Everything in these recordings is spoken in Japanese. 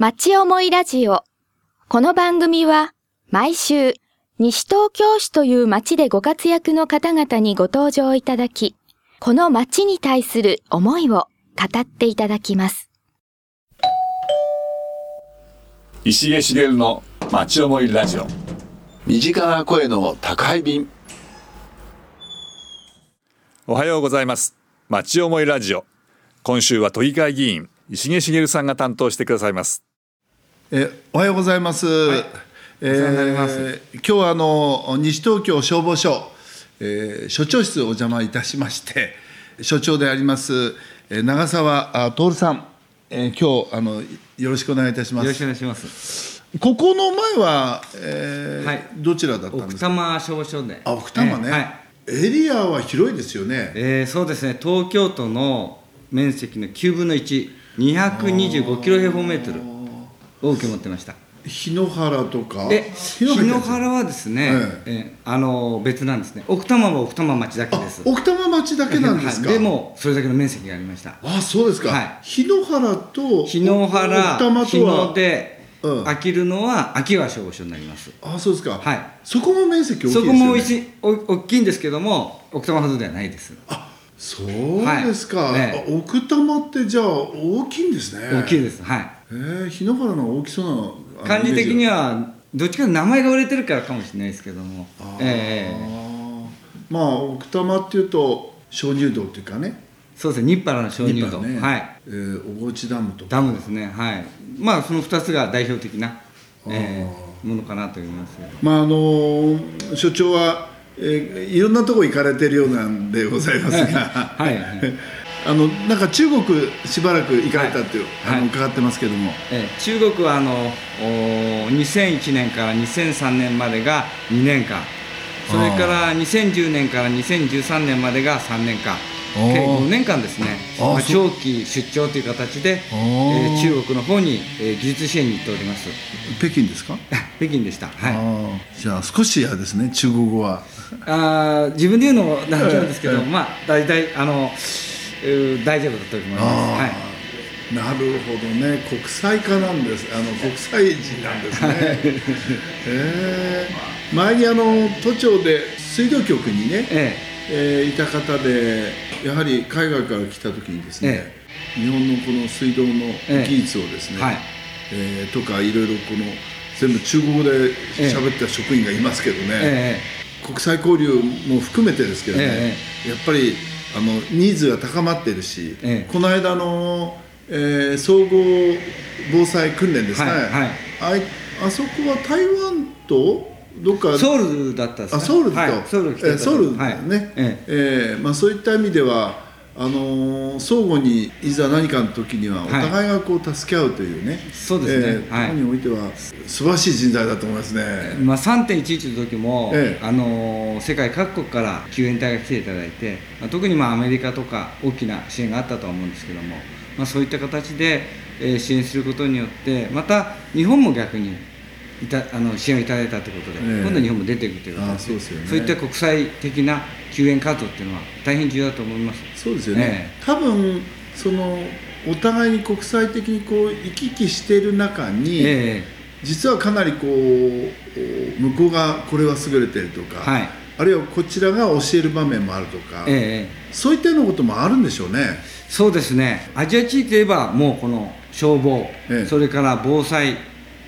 町思いラジオ。この番組は毎週西東京市という町でご活躍の方々にご登場いただき、この町に対する思いを語っていただきます。石毛茂の町思いラジオ。身近な声の宅配便。おはようございます。町思いラジオ。今週は都議会議員石毛茂さんが担当してくださいますえおはようございます。え世話になりますー今日はあの西東京消防署、えー所長室お邪魔いたしまして、所長であります、えー長澤あ徹さん、えー今日あのよろしくお願いいたします。よろしくお願いします。ここの前は、えーはいどちらだったん奥ですか？多摩消防署で。あ奥多摩ね、えーはい。エリアは広いですよね。えーそうですね。東京都の面積の9分の1、225キロ平方メートルを受け持ってました。日野原とか。で、日日野原はですね、えーあの別なんですね。奥多摩は奥多摩町だけあです。奥多摩町だけなんですか？はいでもそれだけの面積がありました。あそうですか、はい日野原と日野奥原、多摩日とは？野で、うんあきるのは秋川消防署になります。あそうですか、はいそこも面積大きいですよねそこも大きいんですけども、奥多摩ほどではないです。あそうですか、はいええあ奥多摩ってじゃあ大きいんですね大きいです。はい。えー、日野原の大きそうなあの漢字的にはどっちかというと名前が売れてるからかもしれないですけども。ええまあ奥多摩っていうと鍾乳洞っていうかね。そうですね日原の鍾乳洞、はい。えー、小河内ダムとか。ダムですねはい。まあその2つが代表的な、ええものかなと思いますまああのー所長は、えーいろんなとこ行かれてるようなんでございますが。はいはいあのなんか中国しばらく行かれたっていう、はい。あの伺ってますけども、ええ。中国はあのお2001年から2003年までが2年間。それから2010年から2013年までが3年間。計5年間ですね、まあ、長期出張という形で、えー中国の方に、えー技術支援に行っております。北京ですか、北京でした、はい、じゃあ少しやですね中国語は。あー自分で言うのもなんなんですけど、ええ。まあ大体あの、えー大丈夫だと思います。はいなるほどね。国際化なんです。あの国際人なんですね。へー前にあの都庁で水道局にね、ええ。ーいた方でやはり海外から来た時にですね、日本のこの水道のええ技術をですね、はい。えーとかいろいろこの全部中国語で喋った職員がいますけどね、ええ。国際交流も含めてですけどね、え。やっぱりあのニーズが高まってるし、ええ。この間の、えー総合防災訓練ですね、はいはい。あいあそこは台湾とどっかえソウルだったんですね。あソウルと、はい、ソウル来てたえーソウルだはい。よね、え。えーまあ、そういった意味ではあのー相互にいざ何かの時にはおはい互い。がこう助け合うというね、そうですね。えーにおいては素晴らしい人材だと思いますね。えまあ、3.11の時も、ええ。あのー世界各国から救援隊が来ていただいて、まあ、特にまあアメリカとか大きな支援があったとは思うんですけども、まあ、そういった形で、えー支援することによってまた日本も逆にいたあの支援をいただいたということで、ええ。今度日本も出ていくというあ形そうですよね。そういった国際的な救援活動っていうのは大変重要だと思います。そうですよね、多分そのお互いに国際的にこう行き来している中に、え実はかなりこう向こうがこれは優れてるとか、はい。あるいはこちらが教える場面もあるとか、ええええ。そういったようなこともあるんでしょうね。そうですね、アジア地域といえば、もうこの消防、ええ。それから防災、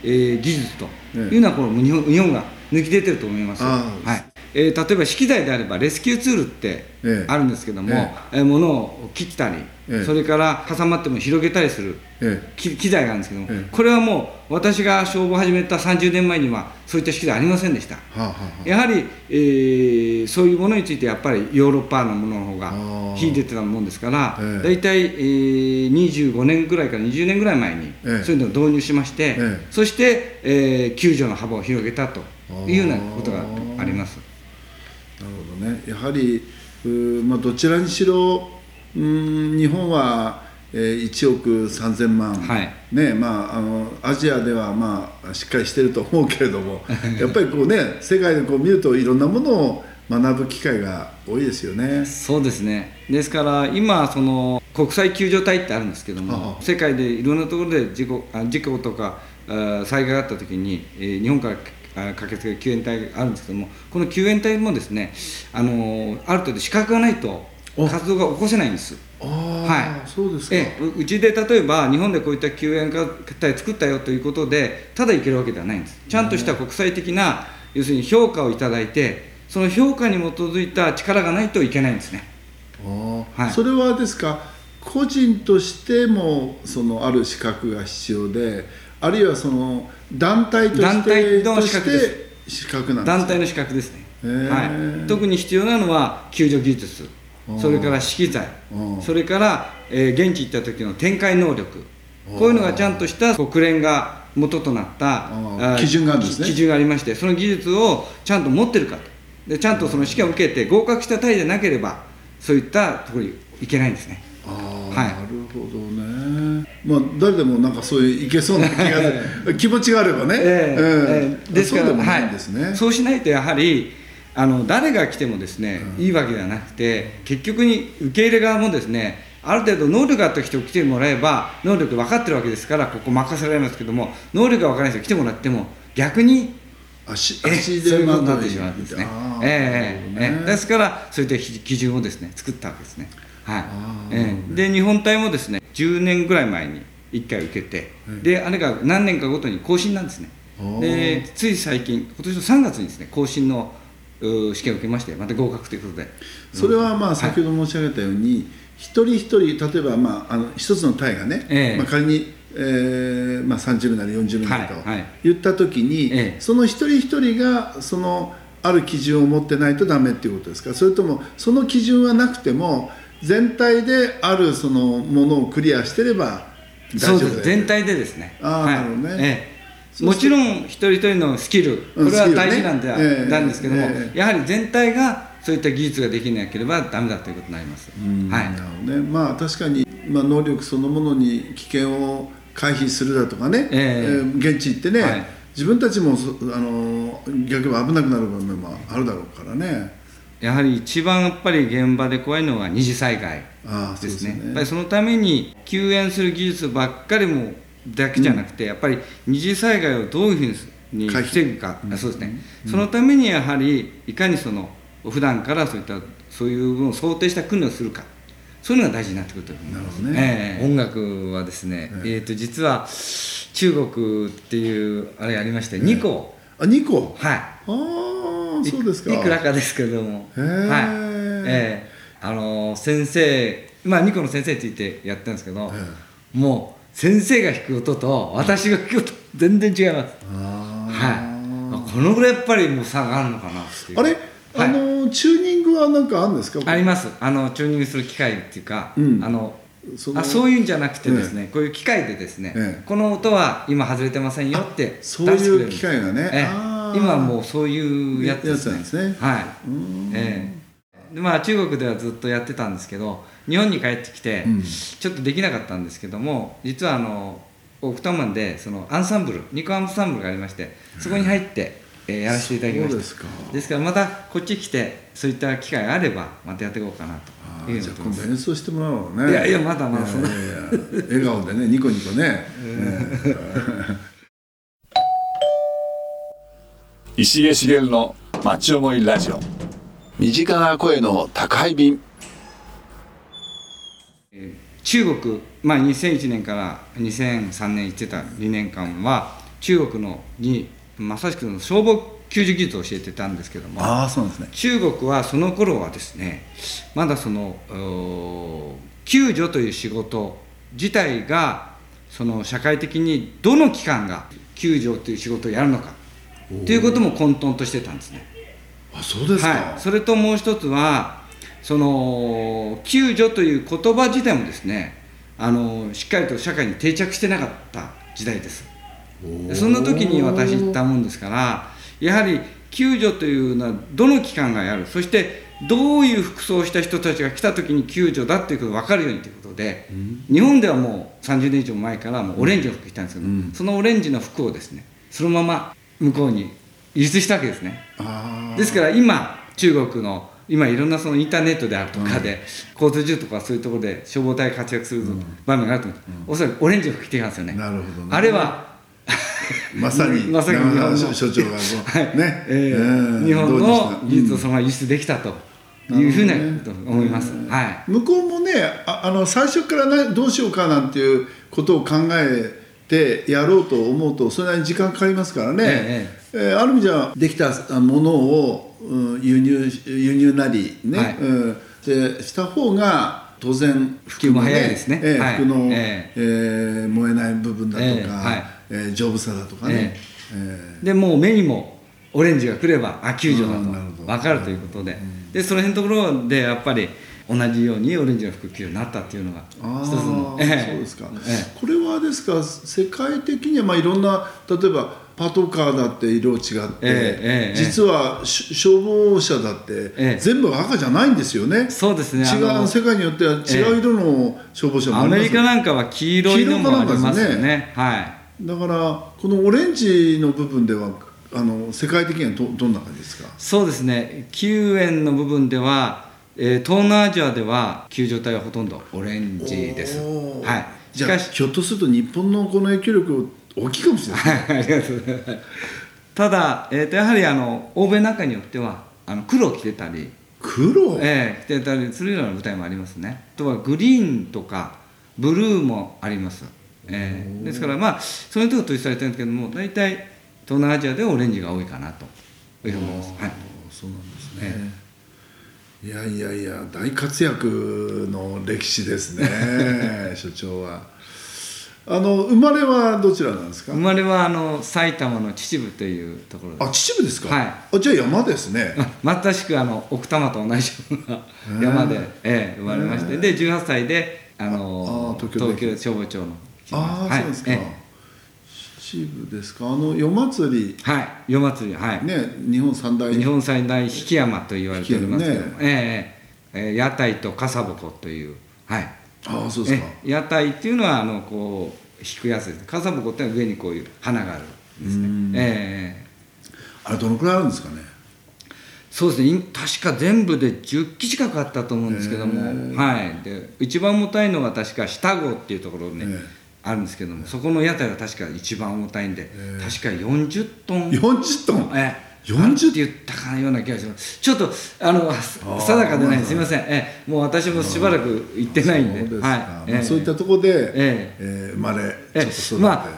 えー技術というのはこの日本、日本が抜き出てると思います。はいえー例えば資機材であれば、レスキューツールってええ。あるんですけども、ええ。ー物を切ったり、ええ。それから挟まっても広げたりするえ機機材があるんですけども、ええ。これはもう私が消防を始めた30年前には、そういった機材ありませんでした。えはあ、はあはあ。やはり、えーそういうものについてやっぱりヨーロッパのものの方が秀でてたもんですから、ええ。大体、えー25年ぐらいから20年ぐらい前に、ええ。そういうのを導入しまして、ええ。そして、えー救助の幅を広げたというようなことがあります。ね。やはりまあ、どちらにしろうーん日本は、えー、1億3000万、はい。ねまあ、あのアジアでは、まあ、しっかりしてると思うけれども やっぱりこうね世界でこう見るといろんなものを学ぶ機会が多いですよね。そうですね。ですから今その国際救助隊ってあるんですけどもはあ。世界でいろんなところで事故あ事故とかあ災害があった時に、えー日本からあ駆けつける救援隊があるんですけどもこの救援隊もですねあのある程度資格がないとお。活動が起こせないんです。はい。そうですか。ええ、ううちで例えば日本でこういった救援隊作ったよということでただ行けるわけではないんです。ちゃんとした国際的な要するに評価をいただいてその評価に基づいた力がないといけないんですね。はい。それはですか個人としてもそのある資格が必要であるいはその団体として団体のと資格です団体の資格ですね、はい、特に必要なのは救助技術。それから資機材うんそれから、えー現地行った時の展開能力。こういうのがちゃんとした国連が元となった基準があるんですね。き基準がありましてその技術をちゃんと持ってるかと。でちゃんとその試験を受けて合格した隊でなければそういったところに行けないんですね。はい。なるほどねまあ誰でもなんかそういういけそうな気が 気持ちがあればね、ええ。うん。ええですからそうでもないはいんですね、そうしないとやはりあの誰が来てもですね、いいわけではなくて結局に受け入れ側もですねある程度能力があった人来てもらえば能力分かってるわけですからここ任せられますけども能力が分からない人来てもらっても逆に足え足でまといってしまうんですね。ええなるほどね。ええ。ですからそういった基準をですね作ったわけですね。はい。あ。ええ。で日本隊もですね10年ぐらい前に1回受けて、であれが何年かごとに更新なんですね。でつい最近今年の3月にですね更新のう試験を受けましてまた合格ということで。それはまあ先ほど申し上げたように、一人一人例えばまああの一つの隊がね、ええ。まあ、仮に、えーまあ、30名なり40名なりとはいはい。言った時に、ええ。その一人一人がそのある基準を持ってないとダメっていうことですか？それともその基準はなくても全体であるそのものをクリアしてれば大丈夫だよ全体でですね。あーはい。なるほどね。ええ。もちろん一人一人のスキル、これは大事なんでは、ええ。なんですけども、ええ。やはり全体がそういった技術ができなければダメだということになります。はい。なるほどね。まあ確かに、まあ、能力そのものに危険を回避するだとかね、ええ。ー現地行ってね、はい。自分たちもそあの逆に危なくなる場面もあるだろうからねやはり一番やっぱり現場で怖いのは二次災害ですすね。やっぱりそのために救援する技術ばっかりもだけじゃなくて、やっぱり二次災害をどういうふうに防ぐか、あそうですね、そのためにやはりいかにその普段からそういったそういうのを想定した訓練をするかそういうのが大事になってくると思います。ね。ええ。音楽はですね、えー、と実は中国っていうあれありまして2個、あ2個はい。ああそうですか。いいくらかですけれども、はい。ええ。あの先生、まあ、ニコの先生って言ってやってるんですけど、えもう先生が弾く音と私が弾く音全然違います、はい、あこのぐらいやっぱりもう差があるのかなっていう。あれ、はい。あのチューニングは何かあるんですか？あります。あのチューニングする機械っていうか、うん。あのそのあそういうんじゃなくてですね、こういう機械でですね、ええ。この音は今外れてませんよってそういう出してくれるんです。機械がね。ええ今はもうそういうやつですね。やつなんですね。はい。うん。ええ。でまあ中国ではずっとやってたんですけど日本に帰ってきて、うん。ちょっとできなかったんですけども実はあのオクタマンでそのアンサンブルニコアンサンブルがありましてそこに入って、えーやらせていただきました。ですか。ですからまたこっち来てそういった機会があればまたやっていこうかなというじゃあ今度演奏してもらおうね。いやいやまだまだそんな。いやいやいや笑顔でねニコニコね、ね 石毛茂の町思いラジオ。身近な声の宅配便。中国、まあ、2001年から2003年行ってた2年間は中国のにまさしくその消防救助技術を教えてたんですけどもああそうですね。中国はその頃はですねまだそのお救助という仕事自体がその社会的にどの機関が救助という仕事をやるのかということも混沌としてたんですね。あそうですか、はい、それともう一つはその救助という言葉自体もですねあのしっかりと社会に定着してなかった時代です。でそんな時に私言ったもんですからやはり救助というのはどの機関がやるそしてどういう服装をした人たちが来た時に救助だっていうことが分かるようにということで、日本ではもう30年以上前からもうオレンジの服着たんですけど、うん。そのオレンジの服をですねそのまま向こうに輸出したわけですね。ですから今中国の今いろんなそのインターネットであるとかで、交通事故とかそういうところで消防隊が活躍する場面があると思う、おそらくオレンジを吹きていますよね。なるほどね。あれは まさに。まさに日本所長が はい。ね。えーうん。日本の技術をそのまま輸出できたというふうなと思います、はい。向こうもねああの最初からなどうしようかなんていうことを考えてやろうと思うとそれなりに時間かかりますからね、ええーある意味じゃできたものを、うん輸入輸入なりね、はい。うん、でした方が当然服も早いですね。えーはい。服の、ええ。ー燃えない部分だとか、えーはい。えー丈夫さだとかね、えでもう目にもオレンジが来ればあ救助だと。分かるということで,、でその辺のところでやっぱり同じようにオレンジが吹くようになったっていうのがあ一つのーええ。そうですか、えこれはですか世界的にはまあいろんな例えばパトカーだって色違って、ええええ実はし消防車だって、ええ。全部赤じゃないんですよね。えそうですね。違う世界によっては違う色の消防車もあアりますメリカなんかは黄色いのもありますよ黄色かなんかですね。はい。だからこのオレンジの部分ではあの世界的にはどどんな感じですか？そうですね。救援の部分では、えー東南アジアでは救助隊はほとんどオレンジです。はい。しじゃあかしひょっとすると日本のこの影響力大きいかもしれない。はい。ありがとうございます。ただ、えー、とやはりあの欧米なんかによってはあの黒を着てたり、黒、えー着てたりするような舞台もありますね。あとはグリーンとかブルーもあります、えーですからまあそういうところとされてるんですけども大体東南アジアではオレンジが多いかなというふうに思います、はい。そうなんですね、いやいやいや大活躍の歴史ですね 所長は。あの生まれはどちらなんですか？生まれはあの埼玉の秩父というところであ秩父ですか、はい。あじゃあ山ですね。まさしくあの奥多摩と同じような山で、ええ生まれまして。で18歳であのああ東京で東京消防庁の。ああ、はい。そうですか、え秩父ですか？あの夜祭り。えはい夜祭りはい、ね日本三大。日本最大引山と言われておりますけども、引ええええ屋台と笠鉾という。はい。ああそうですか。ええ屋台っていうのはあのこう引くやつです。笠鉾ってのは上にこういう花があるんですね。ええあれどのくらいあるんですかね？そうですね。い確か全部で10機近くあったと思うんですけども、はい、で一番重たいのが確か下郷っていうところに、ええあるんですけどもそこの屋台は確か一番重たいんで、確か40トン。40トン？ええ。40あるって言ったかなような気がします。ちょっとあの定かでない。すみません、ええ。もう私もしばらく行ってないんで。そうはい。まあ、ええ。そういったところで、ええ。ー生まれえちょっと育って、まあ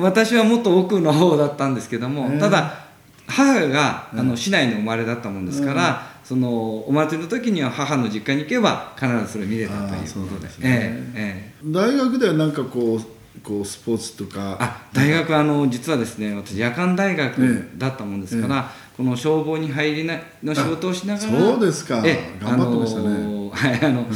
私はもっと奥の方だったんですけども、ええ。ただ母があの市内の生まれだったもんですから、そのお祭りの時には母の実家に行けば必ずそれ見れたということで。ですね。ええ。ええ大学ではなんかこうこうスポーツとか。あ大学はあの実はですね私夜間大学だったもんですから、この消防に入りなの仕事をしながらあそうですか。ええ頑張ってましたね。はいあの、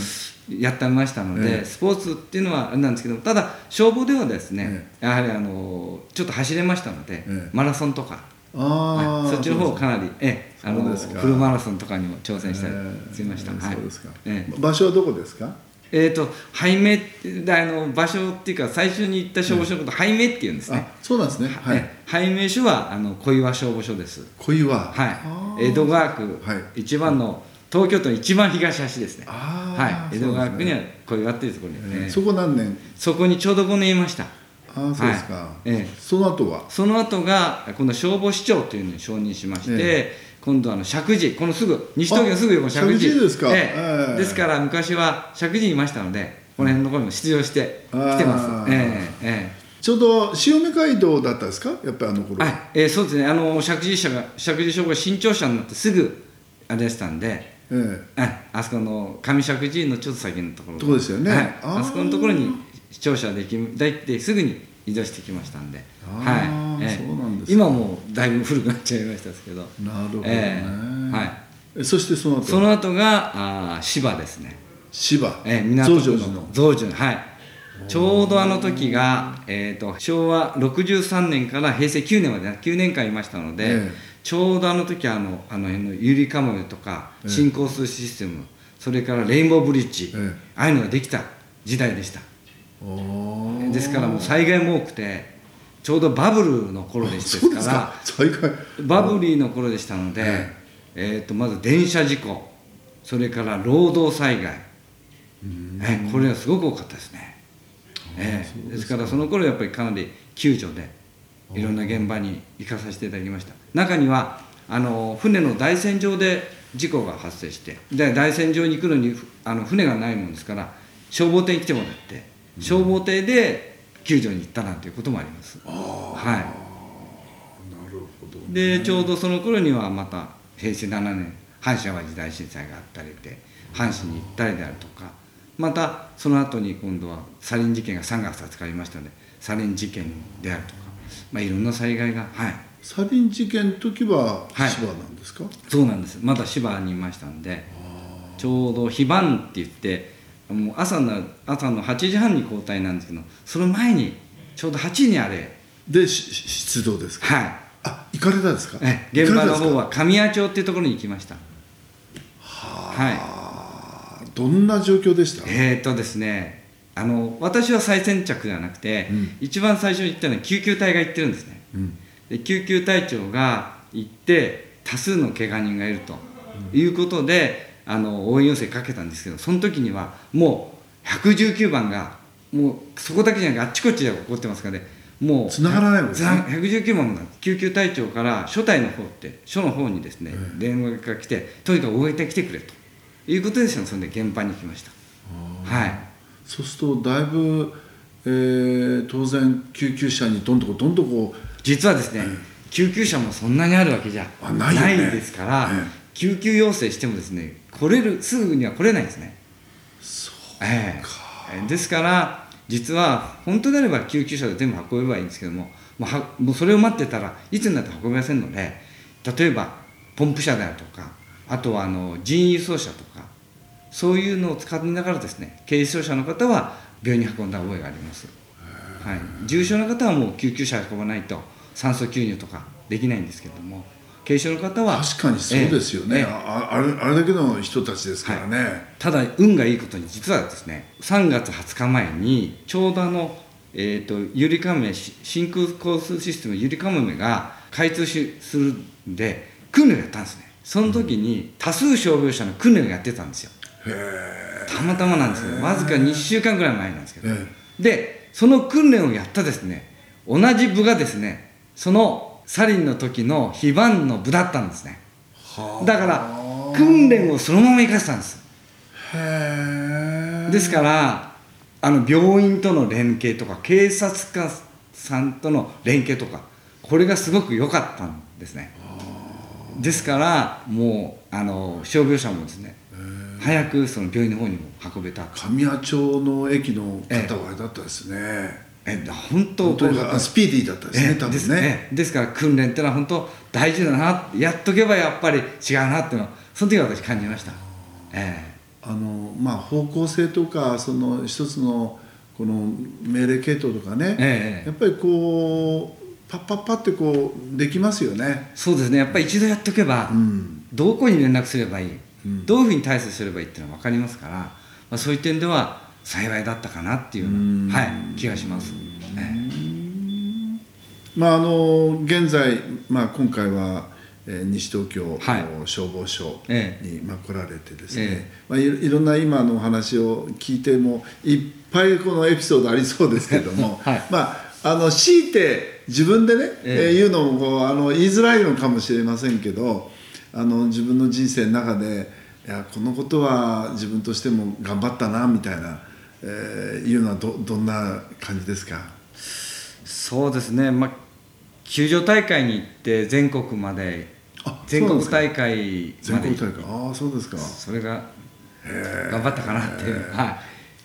やってましたので、ええ。スポーツっていうのはあれなんですけどただ消防ではですね、やはりあのちょっと走れましたので、ええ。マラソンとか。ああはいそっちの方か。なりええあのフルマラソンとかにも挑戦したりしました、えーはい。そうですか、ええ。場所はどこですか？えー、と拝命あの場所っていうか最初に行った消防署のこと拝命っていうんですね、あそうなんですね。はい。え拝命所はあの小岩消防署です。小岩。はい。江戸川区、はい一番の東京都の一番東端ですね。はい。江戸川区には小岩っていうところに、えええーそこ何年？そこにちょうど5年いましたああそうですか、はい。ええ。その後は？その後が今度消防士長というのに承認しまして、今度あの石神井このすぐ西東京のすぐ横の石神ですか。ええ。ええ。ですから昔は石神いましたのでこの辺のところにも出場してあー。来てます。えええちょうど潮目街道だったですか？やっぱりあの頃。えはい、えーそうですね。あの石神井社が石神井消防が新庁舎になってすぐあれでしたんでええ。ああそこの上石神井のちょっと先のところとこですよね。はい、あーあそこのところに視聴者できだいてすぐに移動してきましたんで、はい。そうなんですか。今もうだいぶ古くなっちゃいましたけど。なるほどね、ええ。はい。えそしてその後その後があー芝ですね、芝。えー、港区増上寺の。増上寺。はい。ちょうどあの時が、えー、と昭和63年から平成9年までね9年間いましたので、ええ。ちょうどあの時あのあの辺のゆりかもめとかええ。新交通システム、それからレインボーブリッジ、ええ。ああいうのができた時代でしたですからもう災害も多くてちょうどバブルの頃でしたからか。災害。バブリーの頃でしたので、ええ。ー、とまず電車事故それから労働災害、えーこれはすごく多かったですね、えーですか。らその頃やっぱりかなり救助でいろんな現場に行かさせていただきました。中にはあの船の台船上で事故が発生してで台船上に来るのにふあの船がないもんですから消防艇に来てもらって消防艇で救助に行ったなんていうこともあります。はい。でちょうどその頃にはまた平成7年阪神・淡路大震災があったりで阪神に行ったりであるとかまたその後に今度はサリン事件が3月20日ありましたのでサリン事件であるとか、まあ、いろんな災害がはい。サリン事件の時ははい。芝なんですか、そうなんです。まだ芝にいましたんでちょうど非番って言ってもう朝の朝の8時半に交代なんですけどその前にちょうど8時にあれ。でし出動ですか？はい。あ行かれたんですか？え現場の方は神谷町っていうところに行きました。はい。あどんな状況でした、えーとですねあの私は最先着じゃなくて、うん。一番最初に行ったのは救急隊が行ってるんですね。うん。で救急隊長が行って多数の怪我人がいるということで、あの応援要請かけたんですけどその時にはもう119番がもうそこだけじゃなくてあっちこっちで起こってますからね。もう繋がらないわけですねつな119番が救急隊長から所隊の方って署の方にですね、電話が来てとにかく応援隊来てくれと。いうことでしたのそれで現場に来ました。はい。そうするとだいぶ、えー当然救急車にどんどこどんどこ実はですね、救急車もそんなにあるわけじゃあないよね。ですから、え救急要請してもですね来れるすぐには来れないですね。そうええ。ですから実は本当であれば救急車で全部運べばいいんですけどももうはもうそれを待ってたらいつになっても運べませんので例えばポンプ車であるとかあとはあの人員輸送車とかそういうのを使いながらですね軽症者の方は病院に運んだ覚えがあります、はい、重症の方はもう救急車運ばないと酸素吸入とかできないんですけれども軽症の方は確かにそうですよね、えああれあれだけの人たちですからね、ただ運がいいことに実はですね3月20日前にちょうどあの、えー、とゆりかもめし真空交通システムゆりかもめが開通しするんで訓練をやったんですね。その時に多数傷病者の訓練をやってたんですよ。たまたまなんですけどわずか2週間ぐらい前なんですけど、え。でその訓練をやったですね同じ部がですねそのサリンの時の非番の部だったんですね。だから訓練をそのまま生かしたんです。ですからあの病院との連携とか警察官さんとの連携とかこれがすごく良かったんですね。ですからもうあの傷病者もですね早くその病院の方にも運べた。神谷町の駅の方はあれだったですね、え本当本当スピーディーだったですね、え多です分ね。えですから訓練ってのは本当大事だなやっとけばやっぱり違うなっていうのをその時私感じました。えあのまあ方向性とかその一つのこの命令系統とかね、ええやっぱりこうパッパッパってこうできますよね。えそうですね。やっぱり一度やっとけば、うん。どこに連絡すればいい、うん。どういうふうに対処すればいいっていうのは分かりますから、まあ、そういう点では幸いだったかなっていうような、はい、気がします、えまああの現在、まあ、今回は、えー西東京、はい。消防署えに、まあ、来られてですね、え。まあ、いろいろんな今のお話を聞いてもいっぱいこのエピソードありそうですけども、はい。まああの強いて自分でね、ええ。えー言うのもこうあの言いづらいのかもしれませんけどあの自分の人生の中でいやこのことは自分としても頑張ったなみたいな、えーいうのはどどんな感じですか？えそうですね、まあ、球場大会に行って全国まであ全国大会全まで。国大会。ああそうですか。それが頑張ったかなっていう、はい、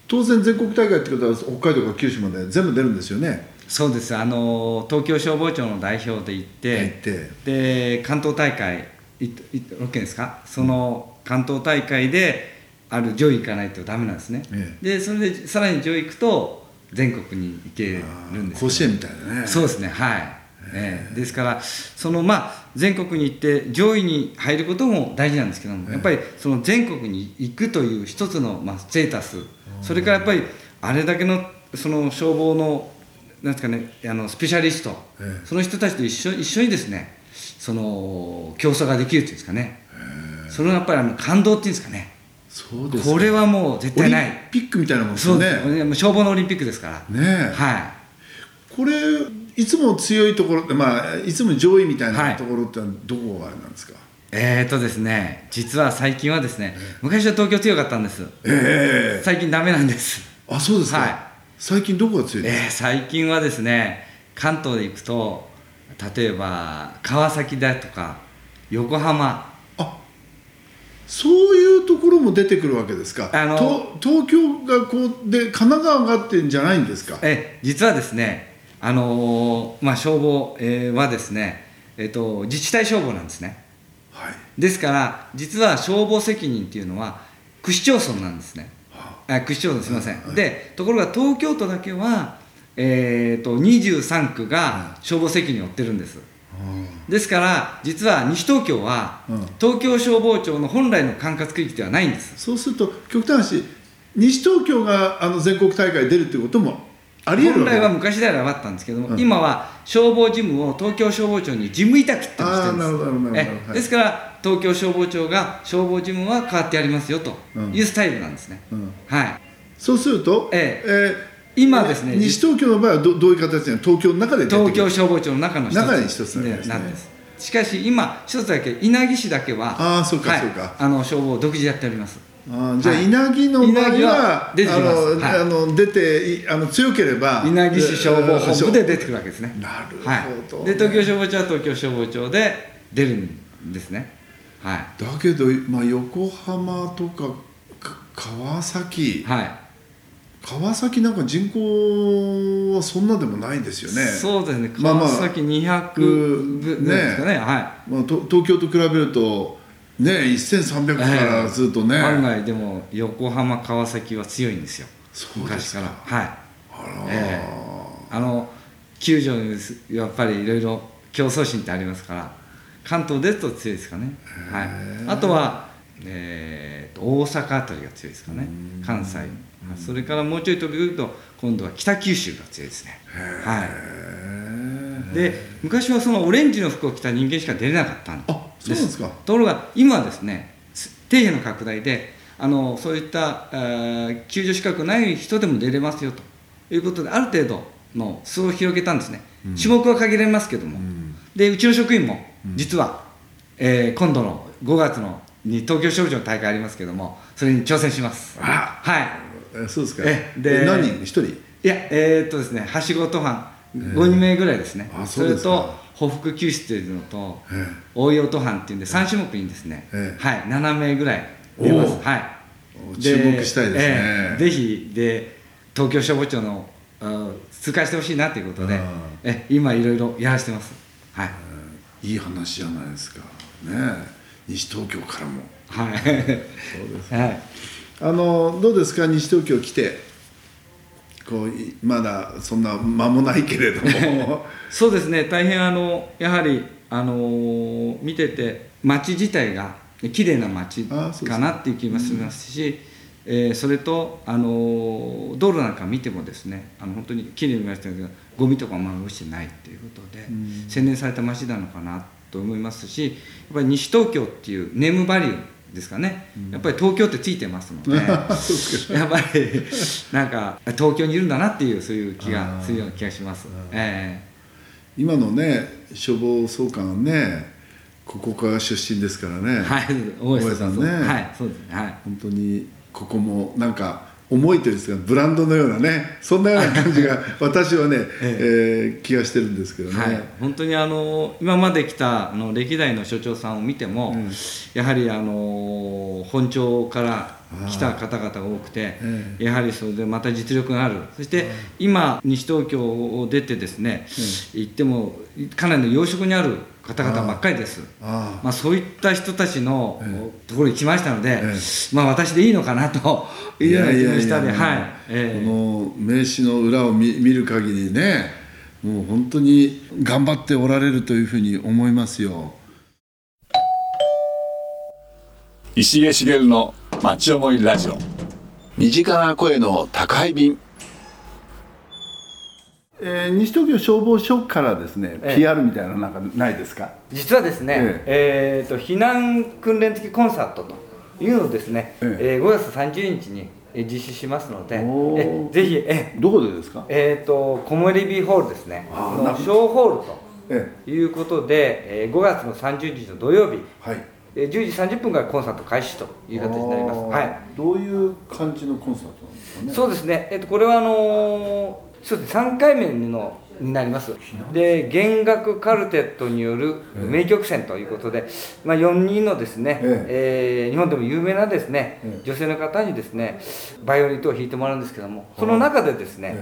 当然全国大会ってことは北海道から九州まで全部出るんですよね。そうです。あの東京消防庁の代表で行ってで関東大会いい6県ですか？その関東大会である上位行かないとダメなんですね、えでそれでさらに上位行くと全国に行けるんです甲子園みたいなね。そうですねはい、ええ。ですからそのまあ全国に行って上位に入ることも大事なんですけども、ええ。やっぱりその全国に行くという一つの、まあ、ステータス。それからやっぱりあれだけのその消防のなんですかねあのスペシャリスト、ええ。その人たちと一緒一緒にですねその競争ができるっていうんですかね、それがやっぱりあの感動っていうんですかねそうですか。これはもう絶オリン対ないピックみたいなもんですそうです。もう消防のオリンピックですから。ねえ。はこれいつも強いところってまあいつも上位みたいはない。ところってどこがあれなんですか、いえーとですね実は最近はですね昔は東京強かったんです。ええ。最近ダメなんです。あそうですか、はい。最近どこが強いですか、えー最近はですね関東で行くと例えば川崎だとか横浜あそういうところも出てくるわけですか？あのと東京がこうで神奈川がってんじゃないんですか？え実はですねあのーまあ消防、えーはですねえっ、と自治体消防なんですね。はい。ですから実は消防責任っていうのは区市町村なんですね。あ。区市町村すみません、でところが東京都だけは、えー、と23区が消防責任を負ってるんです、ですから実は西東京は、うん。東京消防庁の本来の管轄区域ではないんです。そうすると極端な話西東京があの全国大会出るっていうこともありえる本来は昔であればあったんですけども、うん。今は消防事務を東京消防庁に事務委託ってしてるんですはい。ですから東京消防庁が消防事務は変わってやりますよというスタイルなんですね、うん。はい。そうすると、ええ今ですね西東京の場合はどどういう形で東京の中で東京消防庁の中の一つ中に一つなんでですね。なんです。しかし今一つだけ稲城市だけはあーそうかはいそうか。あの消防を独自でやっております。あーじゃあはい。稲城の場合稲城はあの、はい。あの出ていあの強ければ稲城市消防本部で出てくくるわけですね。なるほどはい、で東京消防庁は東京消防庁で出るんですね。はい。だけど、まあ、横浜とかか川崎はい川崎なんか人口はそんなでもないですよね。そうですね。川崎200ぐねらいですかね。はまあ、と東京と比べるとね1300からずっとね、い案外でも横浜川崎は強いんですよ。そうですか。昔から。はい。ええ。あの救助にやっぱりいろいろ競争心ってありますから関東ですと強いですかね、はい、あとは、えーと大阪あたりが強いですかね。関西それからもうちょい飛び降ると今度は北九州が強いですね。はい。で昔はそのオレンジの服を着た人間しか出れなかったんあそうですか。ところが今はですね底辺の拡大であのそういった、えー救助資格ない人でも出れますよと。いうことである程度の裾を広げたんですね、種目は限られますけども、でうちの職員も実は、えー今度の5月のに東京消防庁の大会ありますけどもそれに挑戦します。あはい。えそうですか。えでえ何人？一人？いやえーっとですねはしご登坂5人目ぐらいですね、あそれそうですか。と歩幅救出というのと、え応用登坂っていうんで3種目にですね、ええ。はい7名ぐらい出ます。はい。注目したいですね。ええぜひで東京消防庁のあ通過してほしいなということであえ今いろいろやらせてます。はい。いい話じゃないですか。ね西東京からも。はい。そうですはいあのどうですか？西東京来て。こういまだそんな間もないけれども。そうですね。大変あのやはりあのー見てて街自体が綺麗な街かかなっていう気がしますし、えーそれと、あのー道路なんか見てもですねあの本当に綺麗に見ましたけどゴミとかも落ちてないっていうことで、洗練された街なのかなと思いますしやっぱり西東京っていうネームバリューですかね、やっぱり東京ってついてますので やっぱりなんか東京にいるんだなっていうそういう気がするような気がします。ええ。今のね消防総監ねここから出身ですからね、はい、大大江さんね。はい、そうですね。はい。本当にここもなんか思いというんですかブランドのようなねそんなような感じが私はね、えー気がしてるんですけどね、はい、本当にあの今まで来たあの歴代の所長さんを見ても、やはりあの本庁から来た方々が多くて、えやはりそれでまた実力がある。そして今西東京を出てですね、行ってもかなりの養殖にある方々ばっかりです。ああ。まあ、そういった人たちのえところに来ましたので、えまあ、私でいいのかなというような気もしたり、いやいやいやはい、ええ。この名刺の裏を見見る限りねもう本当に頑張っておられるというふうに思いますよ。石毛茂の町思いラジオ。身近な声の宅配便。えー西東京消防署からですね、ええ。PR みたいななんかないですか？実はですね、えーと避難訓練的コンサートというのをですね、ええ。ー5月30日にえー実施しますのでえぜひえどこでですか？えー、とコモリビーホールですね。あの小ホールえということで、えー5月の30日の土曜日、えはいえー10時30分からコンサート開始という形になります。はい。どういう感じのコンサートなんですかね？そうですね、えっと、これはあのーそうですね、3回目のになります。で、弦楽カルテットによる名曲選ということで、まあ、4人のですね、ええ。ー日本でも有名なですね、ええ。女性の方にですね、バイオリン等を弾いてもらうんですけども、その中でですね、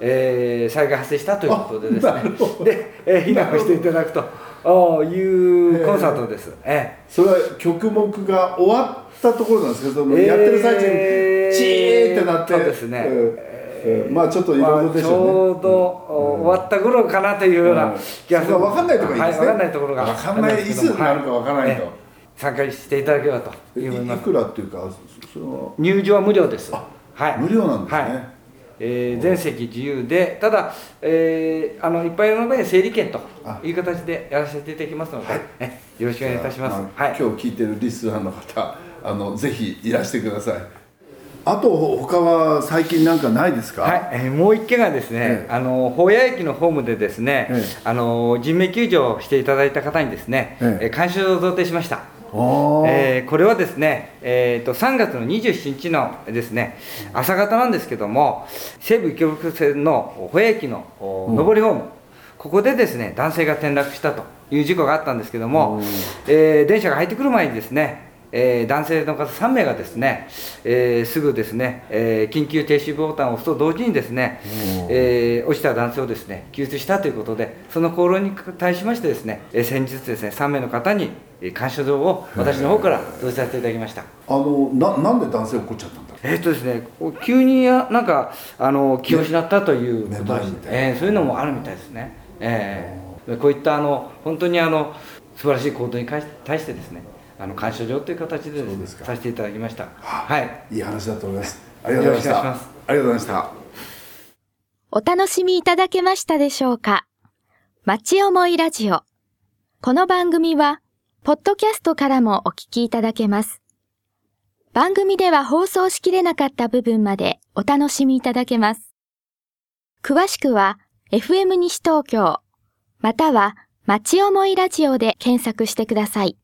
ええ。ー災害発生したということでですね、で、えー避難をしていただくとあーいうコンサートです。ええ。それは曲目が終わったところなんですけども、やってる最中にえーチーってなって、そうですね。えー。えーまあちょっといろいろでしまあちょょうねうど、お終わった頃かなというような気がする、分かんないところがいいですね。はい、分かんないところが。分かんないいつになるか分からないと。ええ参加していただければとい思いくらっていうかそその入場は無料です。はい。無料なんですね。はいえー全席自由でただ、えーあのいっぱいの場合は整理券という形でやらせていただきますので、えよろしくお願いいたします。はい。今日聞いてるリスナーの方あのぜひいらしてください。あと他は最近なんかないですか、はい、えーもう一件がですね、ええ。あの保谷駅のホームでですね、ええ。あの人命救助をしていただいた方にですね、ええ。えー監修を贈呈しました。えーこれはですね、えー、と3月の27日のですね朝方なんですけども西武池袋線の保谷駅のお上りホーム、ここでですね男性が転落したという事故があったんですけども、えー電車が入ってくる前にですねえー男性の方3名がですね、えーすぐですね、えー緊急停止ボタンを押すと同時にですね、えー落ちた男性をですね救出したということでその功労に対しましてですね、えー先日ですね3名の方にえー感謝状を私の方から贈呈させていただきました。あのななんで男性怒っちゃったんだえーっとですね、急にあなんかあの気を失ったということですめまいみたいな。えーそういうのもあるみたいですね、えー。こういったあの本当にあの素晴らしい行動に対してですねあの感謝状という形でですねですかさせていただきましたはいいい話だと思いますありがとうございましたありがとうございましたお楽しみいただけましたでしょうか？町思いラジオ。この番組は、ポッドキャストからもお聞きいただけます。番組では放送しきれなかった部分までお楽しみいただけます。詳しくは、FM 西東京、または、町思いラジオで検索してください。